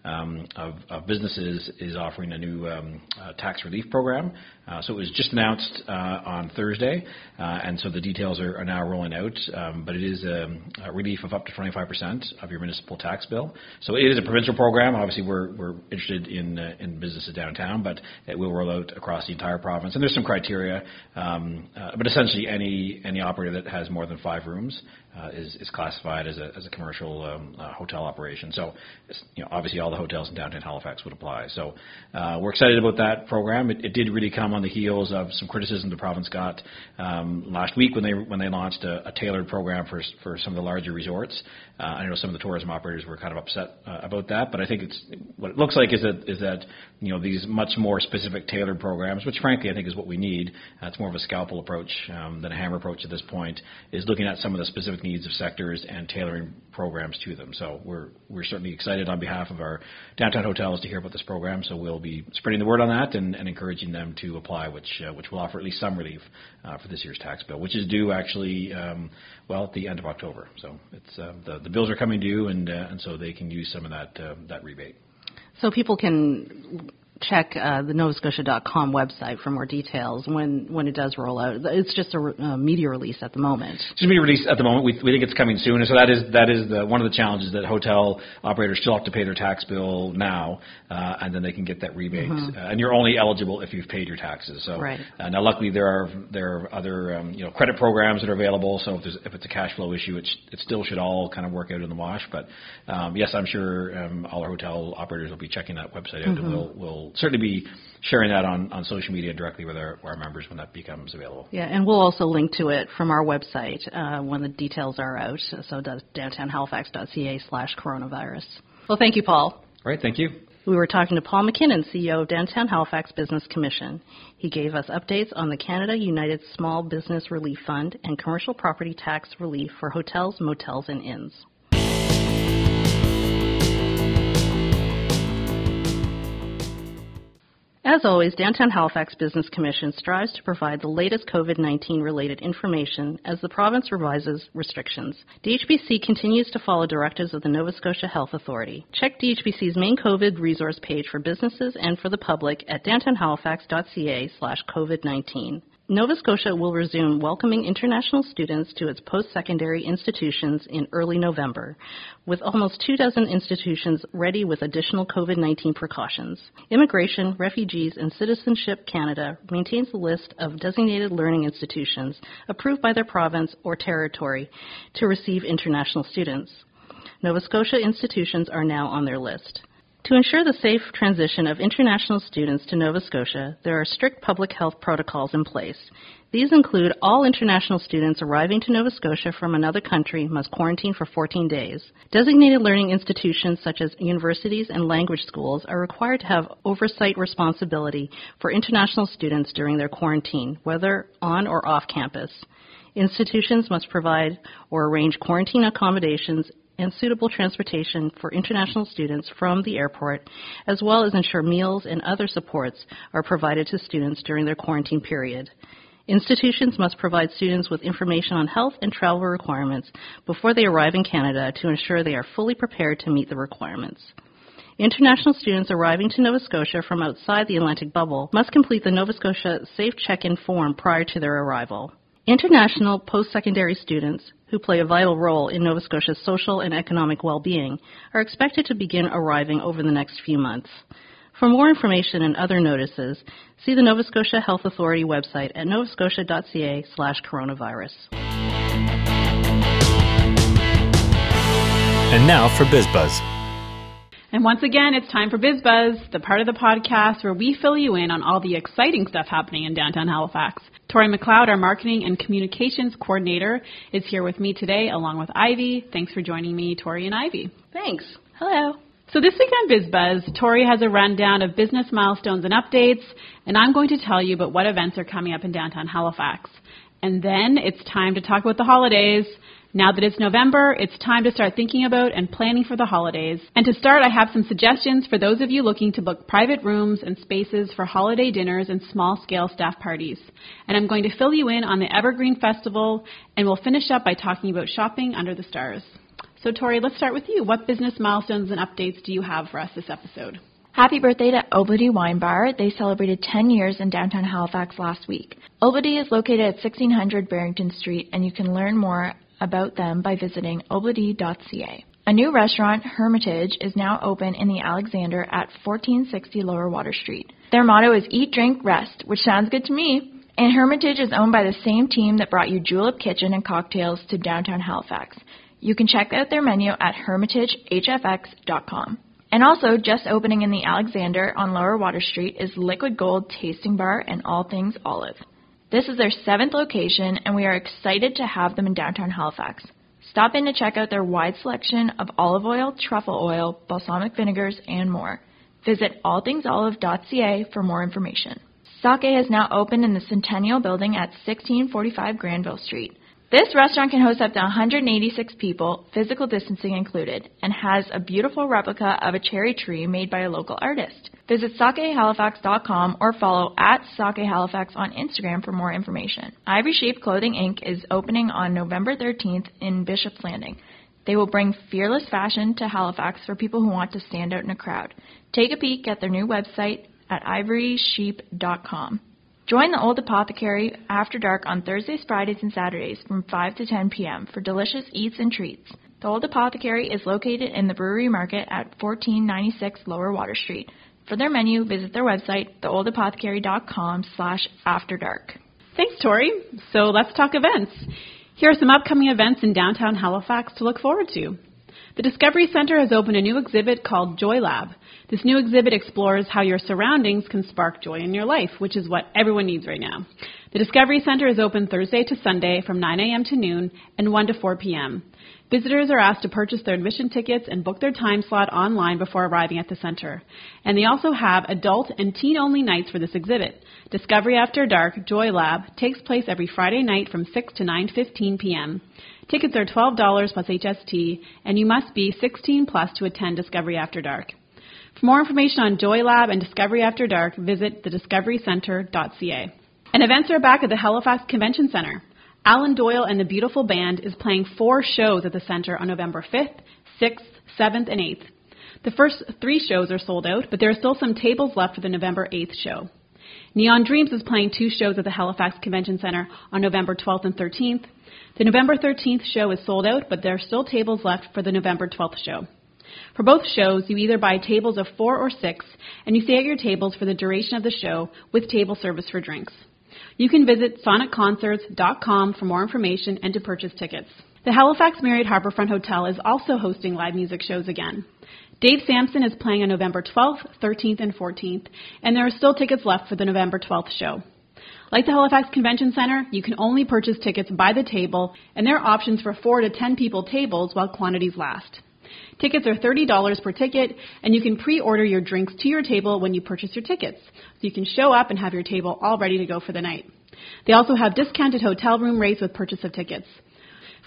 um, of, of, businesses, is offering a new um, uh, tax relief program. Uh, so it was just announced on Thursday, and so the details are are, now rolling out, um, but it is a, a, relief of up to 25% of your municipal tax bill. So it is a provincial program. Obviously, we're, we're interested in, uh, in businesses downtown, but it will roll out across the entire province. And there's some criteria, um, uh, but essentially any, any operator that has more than five rooms uh, is, is classified as a, as a commercial um, uh, hotel operation. So, you know, obviously all the hotels in downtown Halifax would apply. So, uh, we're excited about that program. It, it, did really come on the heels of some criticism the province got um, last week when they when they launched a, a, tailored program for for some of the larger resorts. Uh, I know some of the tourism operators were kind of upset uh, about that, but I think it's what it looks like is that is that you know these much more specific tailored programs, which frankly I think is what we need. Uh, it's more of a scalpel approach um, than a hammer approach at this point. Is looking at some of the specific needs of sectors and tailoring programs to them. So we're we're certainly excited on behalf of our downtown hotels to hear about this program. So we'll be spreading the word on that and, and encouraging them to apply, which uh, which will offer at least some relief uh, for this year's tax bill, which is due actually um, well at the end of October. So it's uh, the the bills are coming due, and uh, and so they can use some of that uh, that rebate. So people can check uh, the NovaScotia.com website for more details when, when it does roll out. It's just a uh, media release at the moment. It's Just a media release at the moment. We, we think it's coming soon. And so that is that is the, one of the challenges that hotel operators still have to pay their tax bill now, uh, and then they can get that rebate. Mm-hmm. Uh, and you're only eligible if you've paid your taxes. So right. Uh, now, luckily, there are there are other um, you know credit programs that are available. So if, there's, if it's a cash flow issue, it, sh- it still should all kind of work out in the wash. But um, yes, I'm sure um, all our hotel operators will be checking that website out, mm-hmm. and we'll we'll certainly be sharing that on, on social media directly with our, our members when that becomes available. Yeah, and we'll also link to it from our website uh, when the details are out. So downtownhalifax.ca slash coronavirus. Well, thank you, Paul. All right, thank you. We were talking to Paul MacKinnon, CEO of Downtown Halifax Business Commission. He gave us updates on the Canada United Small Business Relief Fund and commercial property tax relief for hotels, motels, and inns. As always, Downtown Halifax Business Commission strives to provide the latest COVID 19 related information as the province revises restrictions. DHBC continues to follow directives of the Nova Scotia Health Authority. Check DHBC's main COVID resource page for businesses and for the public at downtownhalifax.ca slash COVID 19. Nova Scotia will resume welcoming international students to its post-secondary institutions in early November, with almost two dozen institutions ready with additional COVID-19 precautions. Immigration, Refugees, and Citizenship Canada maintains a list of designated learning institutions approved by their province or territory to receive international students. Nova Scotia institutions are now on their list. To ensure the safe transition of international students to Nova Scotia, there are strict public health protocols in place. These include all international students arriving to Nova Scotia from another country must quarantine for 14 days. Designated learning institutions such as universities and language schools are required to have oversight responsibility for international students during their quarantine, whether on or off campus. Institutions must provide or arrange quarantine accommodations and suitable transportation for international students from the airport, as well as ensure meals and other supports are provided to students during their quarantine period. Institutions must provide students with information on health and travel requirements before they arrive in Canada to ensure they are fully prepared to meet the requirements. International students arriving to Nova Scotia from outside the Atlantic bubble must complete the Nova Scotia Safe Check-in form prior to their arrival. International post-secondary students, who play a vital role in Nova Scotia's social and economic well-being, are expected to begin arriving over the next few months. For more information and other notices, see the Nova Scotia Health Authority website at novascotia.ca slash coronavirus. And now for BizBuzz. And once again, it's time for BizBuzz, the part of the podcast where we fill you in on all the exciting stuff happening in downtown Halifax. Tori McLeod, our marketing and communications coordinator, is here with me today along with Ivy. Thanks for joining me, Tori and Ivy. Thanks. Hello. So this week on BizBuzz, Tori has a rundown of business milestones and updates, and I'm going to tell you about what events are coming up in downtown Halifax. And then it's time to talk about the holidays. Now that it's November, it's time to start thinking about and planning for the holidays. And to start, I have some suggestions for those of you looking to book private rooms and spaces for holiday dinners and small scale staff parties. And I'm going to fill you in on the Evergreen Festival, and we'll finish up by talking about shopping under the stars. So, Tori, let's start with you. What business milestones and updates do you have for us this episode? Happy birthday to Obladee Wine Bar. They celebrated 10 years in downtown Halifax last week. Obladee is located at 1600 Barrington Street, and you can learn more about them by visiting obledy.ca. A new restaurant, Hermitage, is now open in the Alexander at 1460 Lower Water Street. Their motto is Eat, Drink, Rest, which sounds good to me. And Hermitage is owned by the same team that brought you Julep Kitchen and cocktails to downtown Halifax. You can check out their menu at hermitagehfx.com. And also, just opening in the Alexander on Lower Water Street is Liquid Gold Tasting Bar and All Things Olive. This is their seventh location, and we are excited to have them in downtown Halifax. Stop in to check out their wide selection of olive oil, truffle oil, balsamic vinegars, and more. Visit allthingsolive.ca for more information. Sake has now opened in the Centennial Building at 1645 Granville Street. This restaurant can host up to 186 people, physical distancing included, and has a beautiful replica of a cherry tree made by a local artist. Visit sakehalifax.com or follow at sakehalifax on Instagram for more information. Ivory Sheep Clothing Inc. is opening on November 13th in Bishop's Landing. They will bring fearless fashion to Halifax for people who want to stand out in a crowd. Take a peek at their new website at ivorysheep.com. Join the Old Apothecary after dark on Thursdays, Fridays, and Saturdays from 5 to 10 p.m. for delicious eats and treats. The Old Apothecary is located in the Brewery Market at 1496 Lower Water Street. For their menu, visit their website, theoldapothecary.com slash after dark. Thanks, Tori. So let's talk events. Here are some upcoming events in downtown Halifax to look forward to. The Discovery Center has opened a new exhibit called Joy Lab. This new exhibit explores how your surroundings can spark joy in your life, which is what everyone needs right now. The Discovery Center is open Thursday to Sunday from 9 a.m. to noon and 1 to 4 p.m. Visitors are asked to purchase their admission tickets and book their time slot online before arriving at the center. And they also have adult and teen only nights for this exhibit. Discovery After Dark Joy Lab takes place every Friday night from 6 to 9:15 p.m. Tickets are $12 plus HST, and you must be 16 plus to attend Discovery After Dark. For more information on Joy Lab and Discovery After Dark, visit thediscoverycenter.ca. And events are back at the Halifax Convention Center. Alan Doyle and the Beautiful Band is playing four shows at the center on November 5th, 6th, 7th, and 8th. The first three shows are sold out, but there are still some tables left for the November 8th show. Neon Dreams is playing two shows at the Halifax Convention Center on November 12th and 13th. The November 13th show is sold out, but there are still tables left for the November 12th show. For both shows, you either buy tables of four or six, and you stay at your tables for the duration of the show with table service for drinks. You can visit sonicconcerts.com for more information and to purchase tickets. The Halifax Marriott Harbourfront Hotel is also hosting live music shows again. Dave Sampson is playing on November 12th, 13th, and 14th, and there are still tickets left for the November 12th show. Like the Halifax Convention Center, you can only purchase tickets by the table, and there are options for 4 to 10 people tables while quantities last. Tickets are $30 per ticket, and you can pre-order your drinks to your table when you purchase your tickets. So you can show up and have your table all ready to go for the night. They also have discounted hotel room rates with purchase of tickets.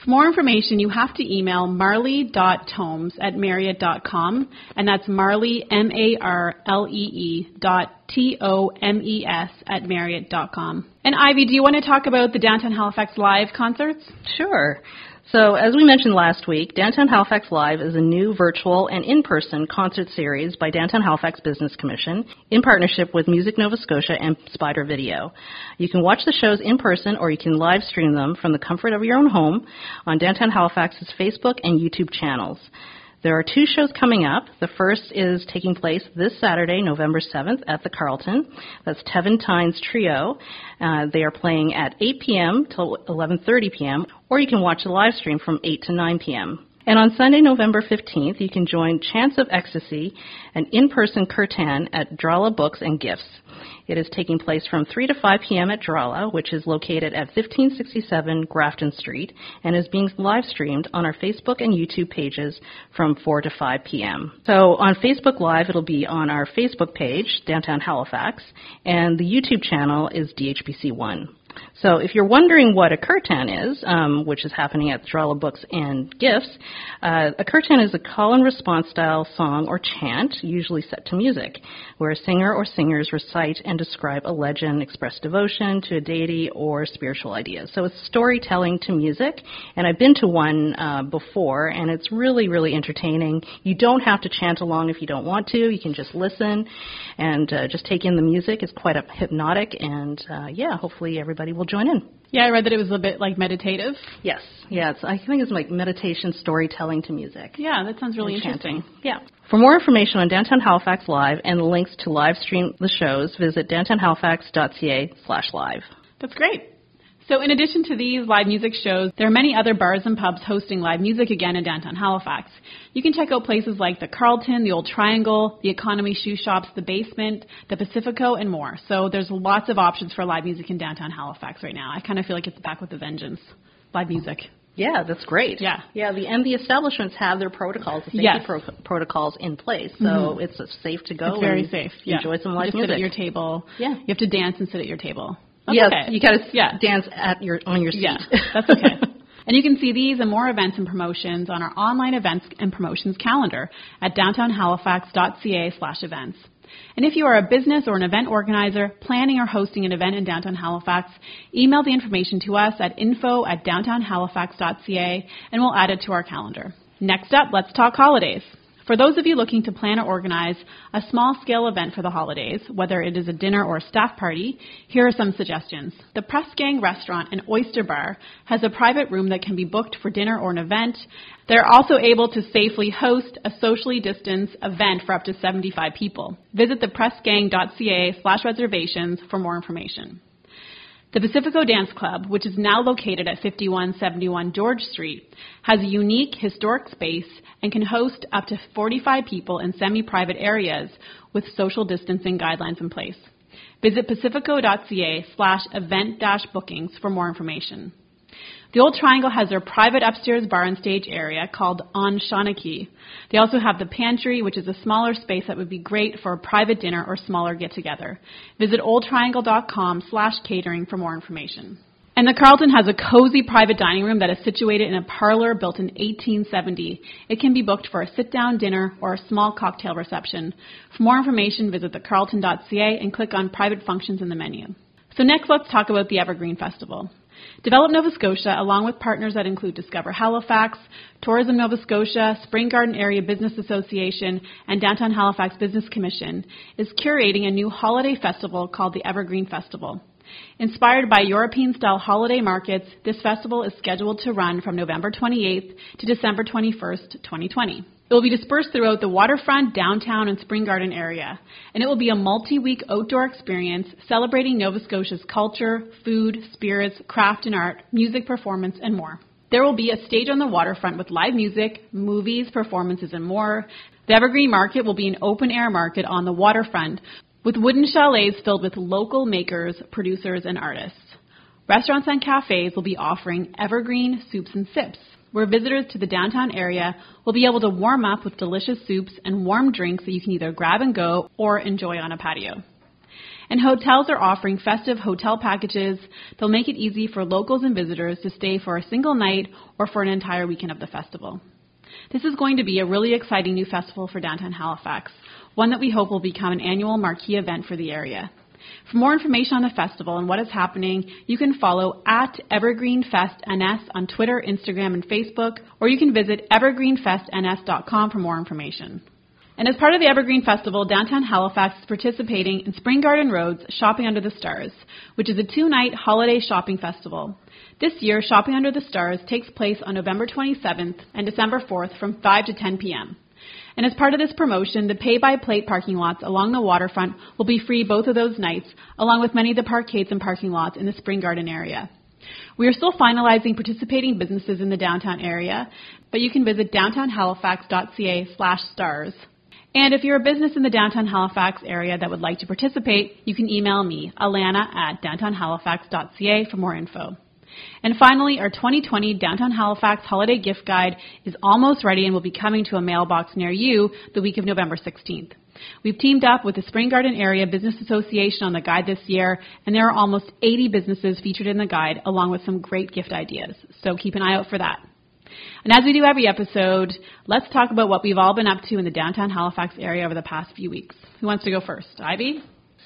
For more information, you have to email marlee.tomes at marriott.com, and that's marley, M-A-R-L-E-E dot T-O-M-E-S at marriott.com. And Ivy, do you want to talk about the Downtown Halifax live concerts? Sure. So, as we mentioned last week, Downtown Halifax Live is a new virtual and in person concert series by Downtown Halifax Business Commission in partnership with Music Nova Scotia and Spider Video. You can watch the shows in person or you can live stream them from the comfort of your own home on Downtown Halifax's Facebook and YouTube channels. There are two shows coming up. The first is taking place this Saturday, November 7th, at the Carlton. That's Tevin Tynes Trio. Uh, they are playing at 8 p.m. till 11:30 p.m., or you can watch the live stream from 8 to 9 p.m. And on Sunday, November 15th, you can join Chance of Ecstasy, an in-person kirtan at Drala Books and Gifts. It is taking place from 3 to 5 p.m. at Drala, which is located at 1567 Grafton Street, and is being live streamed on our Facebook and YouTube pages from 4 to 5 p.m. So on Facebook Live, it'll be on our Facebook page, Downtown Halifax, and the YouTube channel is DHBC1. So if you're wondering what a kirtan is, um, which is happening at Drala Books and Gifts, uh, a kirtan is a call and response style song or chant, usually set to music, where a singer or singers recite and describe a legend, express devotion to a deity or spiritual ideas. So it's storytelling to music, and I've been to one uh, before, and it's really, really entertaining. You don't have to chant along if you don't want to. You can just listen and uh, just take in the music. It's quite hypnotic, and uh, yeah, hopefully everybody will join in. Yeah, I read that it was a bit like meditative. Yes, yeah, it's, I think it's like meditation storytelling to music. Yeah, that sounds really interesting. Yeah. For more information on Downtown Halifax Live and links to live stream the shows, visit downtownhalifax.ca slash live. That's great. So, in addition to these live music shows, there are many other bars and pubs hosting live music again in downtown Halifax. You can check out places like the Carlton, the Old Triangle, the Economy Shoe Shops, the Basement, the Pacifico, and more. So, there's lots of options for live music in downtown Halifax right now. I kind of feel like it's back with a vengeance. Live music. Yeah, that's great. Yeah. Yeah, the, and the establishments have their protocols, the safety Yes. pro- protocols in place, so Mhm. it's safe to go It's very and safe. Yeah. enjoy some You live just music. sit at your table. Yeah. You have to dance and sit at your table. That's yes, okay. you got to Yeah. dance at your on your seat. Yeah, that's okay. and you can see these and more events and promotions on our online events and promotions calendar at downtownhalifax.ca slash events. And if you are a business or an event organizer planning or hosting an event in downtown Halifax, email the information to us at info at downtownhalifax.ca and we'll add it to our calendar. Next up, let's talk holidays. For those of you looking to plan or organize a small scale event for the holidays, whether it is a dinner or a staff party, here are some suggestions. The Press Gang Restaurant and Oyster Bar has a private room that can be booked for dinner or an event. They're also able to safely host a socially distanced event for up to 75 people. Visit thepressgang.ca slash reservations for more information. The Pacifico Dance Club, which is now located at 5171 George Street, has a unique historic space and can host up to 45 people in semi-private areas with social distancing guidelines in place. Visit pacifico.ca slash event bookings for more information. The Old Triangle has their private upstairs bar and stage area called On Shawnee. They also have the pantry, which is a smaller space that would be great for a private dinner or smaller get-together. Visit oldtriangle.com slash catering for more information. And the Carlton has a cozy private dining room that is situated in a parlor built in 1870. It can be booked for a sit-down dinner or a small cocktail reception. For more information, visit thecarlton.ca and click on private functions in the menu. So next, let's talk about the Evergreen Festival. Develop Nova Scotia, along with partners that include Discover Halifax, Tourism Nova Scotia, Spring Garden Area Business Association, and Downtown Halifax Business Commission, is curating a new holiday festival called the Evergreen Festival. Inspired by European style holiday markets, this festival is scheduled to run from November 28th to December 21st, 2020. It will be dispersed throughout the waterfront, downtown, and Spring Garden area, and it will be a multi-week outdoor experience celebrating Nova Scotia's culture, food, spirits, craft and art, music performance, and more. There will be a stage on the waterfront with live music, movies, performances, and more. The Evergreen Market will be an open air market on the waterfront with wooden chalets filled with local makers, producers, and artists. Restaurants and cafes will be offering evergreen soups and sips, where visitors to the downtown area will be able to warm up with delicious soups and warm drinks that you can either grab and go or enjoy on a patio. And hotels are offering festive hotel packages. that'll make it easy for locals and visitors to stay for a single night or for an entire weekend of the festival. This is going to be a really exciting new festival for downtown Halifax, one that we hope will become an annual marquee event for the area. For more information on the festival and what is happening, you can follow at EvergreenFestNS on Twitter, Instagram, and Facebook, or you can visit evergreenfestns.com for more information. And as part of the Evergreen Festival, downtown Halifax is participating in Spring Garden Road's Shopping Under the Stars, which is a two night holiday shopping festival. This year, Shopping Under the Stars takes place on November 27th and December 4th from 5 to 10 p.m. And as part of this promotion, the pay by plate parking lots along the waterfront will be free both of those nights, along with many of the parkades and parking lots in the Spring Garden area. We are still finalizing participating businesses in the downtown area, but you can visit downtownhalifax.ca slash stars. And if you're a business in the downtown Halifax area that would like to participate, you can email me, alana at downtownhalifax.ca for more info. And finally, our 2020 Downtown Halifax Holiday Gift Guide is almost ready and will be coming to a mailbox near you the week of November 16th. We've teamed up with the Spring Garden Area Business Association on the guide this year, and there are almost 80 businesses featured in the guide, along with some great gift ideas. So keep an eye out for that. And as we do every episode, let's talk about what we've all been up to in the downtown Halifax area over the past few weeks. Who wants to go first? Ivy?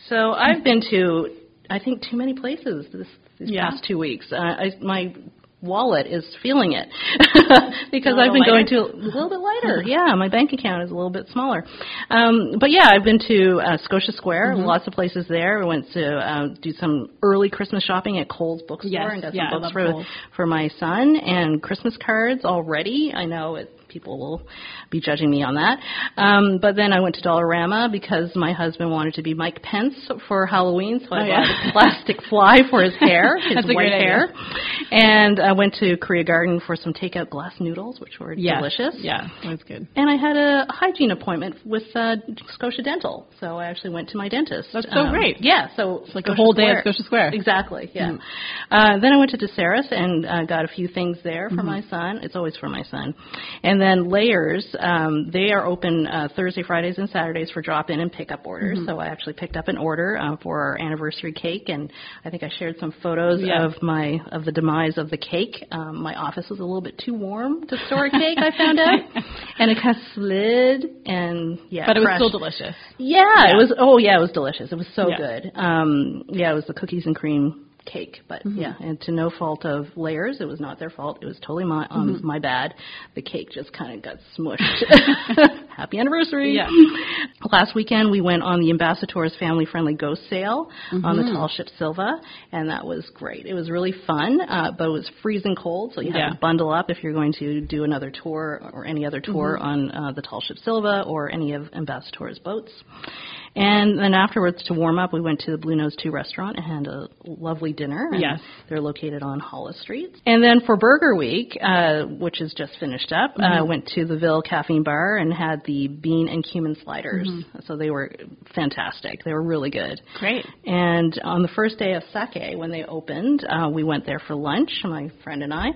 So I've been to, I think, too many places this, these Yeah. past two weeks. Uh, I, my wallet is feeling it because I've been little going to a little bit lighter. yeah, my bank account is a little bit smaller. Um, but yeah, I've been to uh, Scotia Square, Mm-hmm. lots of places there. I went to uh, do some early Christmas shopping at Coles Bookstore Yes, and got yeah, some books for Kohl's. for my son and Christmas cards already. I know it, people will be judging me on that. Um, but then I went to Dollarama because my husband wanted to be Mike Pence for Halloween, so I Oh, bought yeah. a plastic fly for his hair, his white hair. And I went to Korea Garden for some takeout glass noodles, which were Yes. delicious. Yeah, that's good. And I had a hygiene appointment with uh, Scotia Dental, so I actually went to my dentist. That's so Um, great. Yeah, so It's like a whole day at Scotia Square. Exactly. Yeah. Mm. Uh, then I went to DeSerres and uh, got a few things there for Mm-hmm. my son. It's always for my son. And then Layers, um, they are open uh, Thursday, Fridays, and Saturdays for drop-in and pickup orders. Mm-hmm. So I actually picked up an order uh, for our anniversary cake, and I think I shared some photos Yeah. of my of the demise of the cake. Um, my office was a little bit too warm to store a cake. I found out, and it kind of slid and yeah, But it was still delicious. Yeah, Yeah. it was. Oh, yeah, it was delicious. It was so Yeah. good. Um, yeah, it was the cookies and cream cake, but Mm-hmm. yeah, and to no fault of layers, it was not their fault. It was totally my um, Mm-hmm. my bad. The cake just kind of got smushed. Happy anniversary! Yeah. Last weekend we went on the Ambassatours Family Friendly Ghost Sail on Mm-hmm. the Tall Ship Silva, and that was great. It was really fun, uh, but it was freezing cold, so you Yeah. have to bundle up if you're going to do another tour or any other tour Mm-hmm. on uh, the Tall Ship Silva or any of Ambassatours' boats. And then afterwards, to warm up, we went to the Bluenose 2 restaurant and had a lovely dinner. And Yes. They're located on Hollis Street. And then for Burger Week, uh, which is just finished up, uh, went to the Ville Caffeine Bar and had the bean and cumin sliders. So they were fantastic. They were really good. Great. And on the first day of sake, when they opened, uh, we went there for lunch, my friend and I,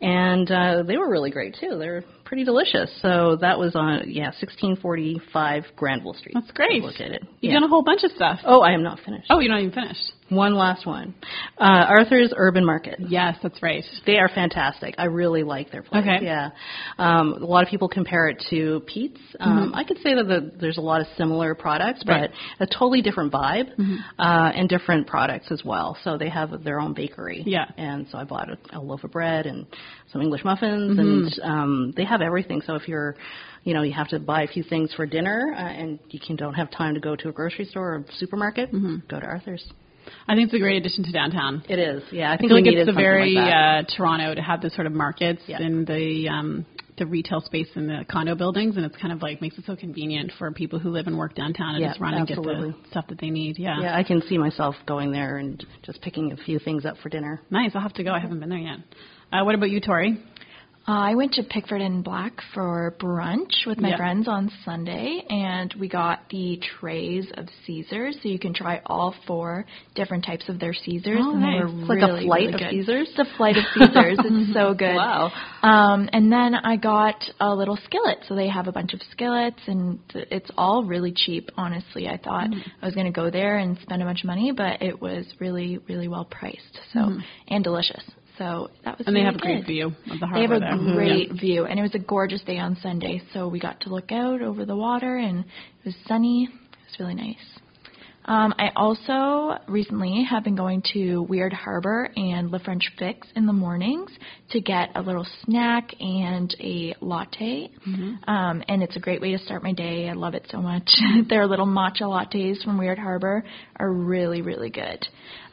and uh, they were really great too. They were pretty delicious. So that was on yeah, 1645 Granville Street. That's great. Located. You've Yeah. done a whole bunch of stuff. Oh, I am not finished. Oh, you're not even finished. One last one. Uh, Arthur's Urban Market. Yes, that's right. They are fantastic. I really like their place. Okay. Yeah. Um, a lot of people compare it to Pete's. Um, I could say that the, there's a lot of similar products, but Mm-hmm. Right. Mm-hmm. a totally different vibe uh, and different products as well. So they have their own bakery. Yeah. And so I bought a, a loaf of bread and some English muffins, Mm-hmm. and um, they have everything. So if you're you know, you have to buy a few things for dinner, uh, and you can don't have time to go to a grocery store or supermarket. Mm-hmm. Go to Arthur's. I think it's a great addition to downtown. It is, yeah. I I think feel like it's a very like uh, Toronto to have those sort of markets Yeah. in the um, the retail space in the condo buildings, and it's kind of like makes it so convenient for people who live and work downtown and Yeah, just run and get the stuff that they need. Yeah. Yeah, I can see myself going there and just picking a few things up for dinner. Nice. I'll have to go. I haven't been there yet. Uh, what about you, Tori? Uh, I went to Pickford and Black for brunch with my Yeah. friends on Sunday, and we got the trays of Caesars, so you can try all four different types of their Caesars. Oh, and they nice. were It's like a flight really of good. Caesars? It's a flight of Caesars. it's so good. Wow. Um, and then I got a little skillet, so they have a bunch of skillets, and it's all really cheap. Honestly, I thought Mm. I was going to go there and spend a bunch of money, but it was really, really well priced. So and delicious. So that was Mm-hmm. And they really have a great view of the harbor. They have a there. Mm-hmm. great view, and it was a gorgeous day on Sunday. So we got to look out over the water, and it was sunny. It was really nice. Um, I also recently have been going to Weird Harbor and Le French Fix in the mornings to get a little snack and a latte. Um, and it's a great way to start my day. I love it so much. Their little matcha lattes from Weird Harbor are really, really good.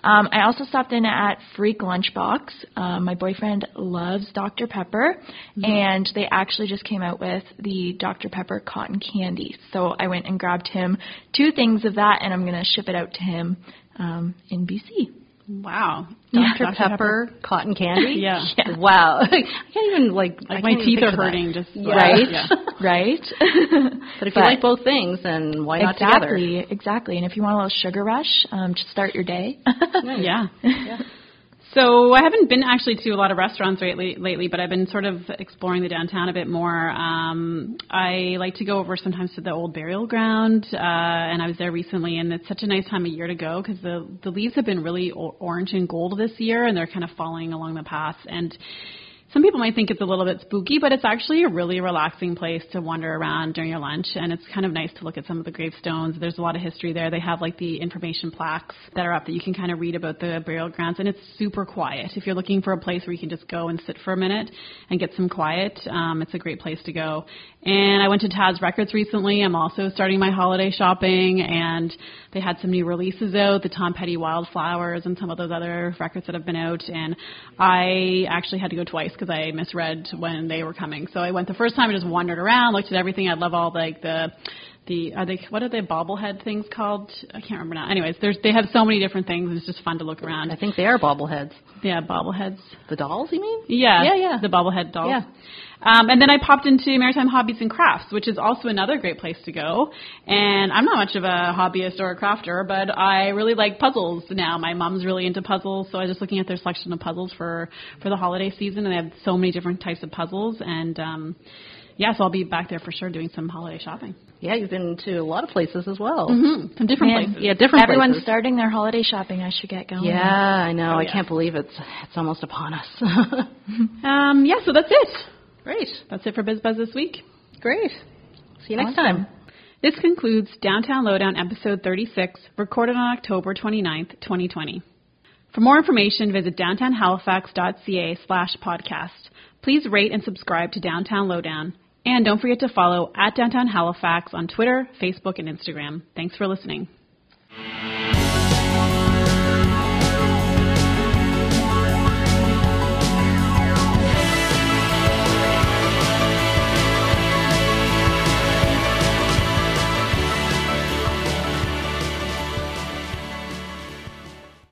Um, I also stopped in at Freak Lunchbox. Uh, my boyfriend loves Dr. Pepper, and they actually just came out with the Dr. Pepper cotton candy. So I went and grabbed him two things of that, and I'm going to ship it out to him um, in BC. Wow. Dr. Pepper, cotton candy. Yeah. Yeah. Wow. I can't even like. Like my teeth are picture that. hurting just Right? Yeah. right? But if you like both things, then why not together? exactly, exactly. And if you want a little sugar rush, um, just start your day. Yeah. So I haven't been actually to a lot of restaurants lately, lately, but I've been sort of exploring the downtown a bit more. Um, I like to go over sometimes to the old burial ground, uh, and I was there recently, and it's such a nice time of year to go because the the leaves have been really orange and gold this year, and they're kind of falling along the paths and. Some people might think it's a little bit spooky, but it's actually a really relaxing place to wander around during your lunch, and it's kind of nice to look at some of the gravestones. There's a lot of history there. They have like the information plaques that are up that you can kind of read about the burial grounds, and it's super quiet. If you're looking for a place where you can just go and sit for a minute and get some quiet, um, it's a great place to go. And I went to Taz Records recently. I'm also starting my holiday shopping, and they had some new releases out, the Tom Petty Wildflowers, and some of those other records that have been out. And I actually had to go twice because I misread when they were coming. So I went the first time and just wandered around, looked at everything. I love all like the the are they what are they bobblehead things called? I can't remember now. Anyways, there's they have so many different things. and It's just fun to look around. I think they are bobbleheads. Yeah, bobbleheads. The dolls, you mean? Yeah, Yeah, yeah. The bobblehead dolls. Yeah. Um, and then I popped into Maritime Hobbies and Crafts, which is also another great place to go. And I'm not much of a hobbyist or a crafter, but I really like puzzles now. My mom's really into puzzles, so I was just looking at their selection of puzzles for for the holiday season, and they have so many different types of puzzles. And um, yeah, so I'll be back there for sure doing some holiday shopping. Yeah, you've been to a lot of places as well. Mm-hmm. Some different Man, places. Yeah, different Everyone's places. starting their holiday shopping. I should get going. Yeah, I know. Oh, I yeah. can't believe it's it's almost upon us. Um, yeah, so that's it. Great. That's it for BizBuzz this week. Great. See you next Awesome. time. This concludes Downtown Lowdown episode 36, recorded on October 29th, 2020. For more information, visit downtownhalifax.ca slash podcast. Please rate and subscribe to Downtown Lowdown. And don't forget to follow at Downtown Halifax on Twitter, Facebook, and Instagram. Thanks for listening.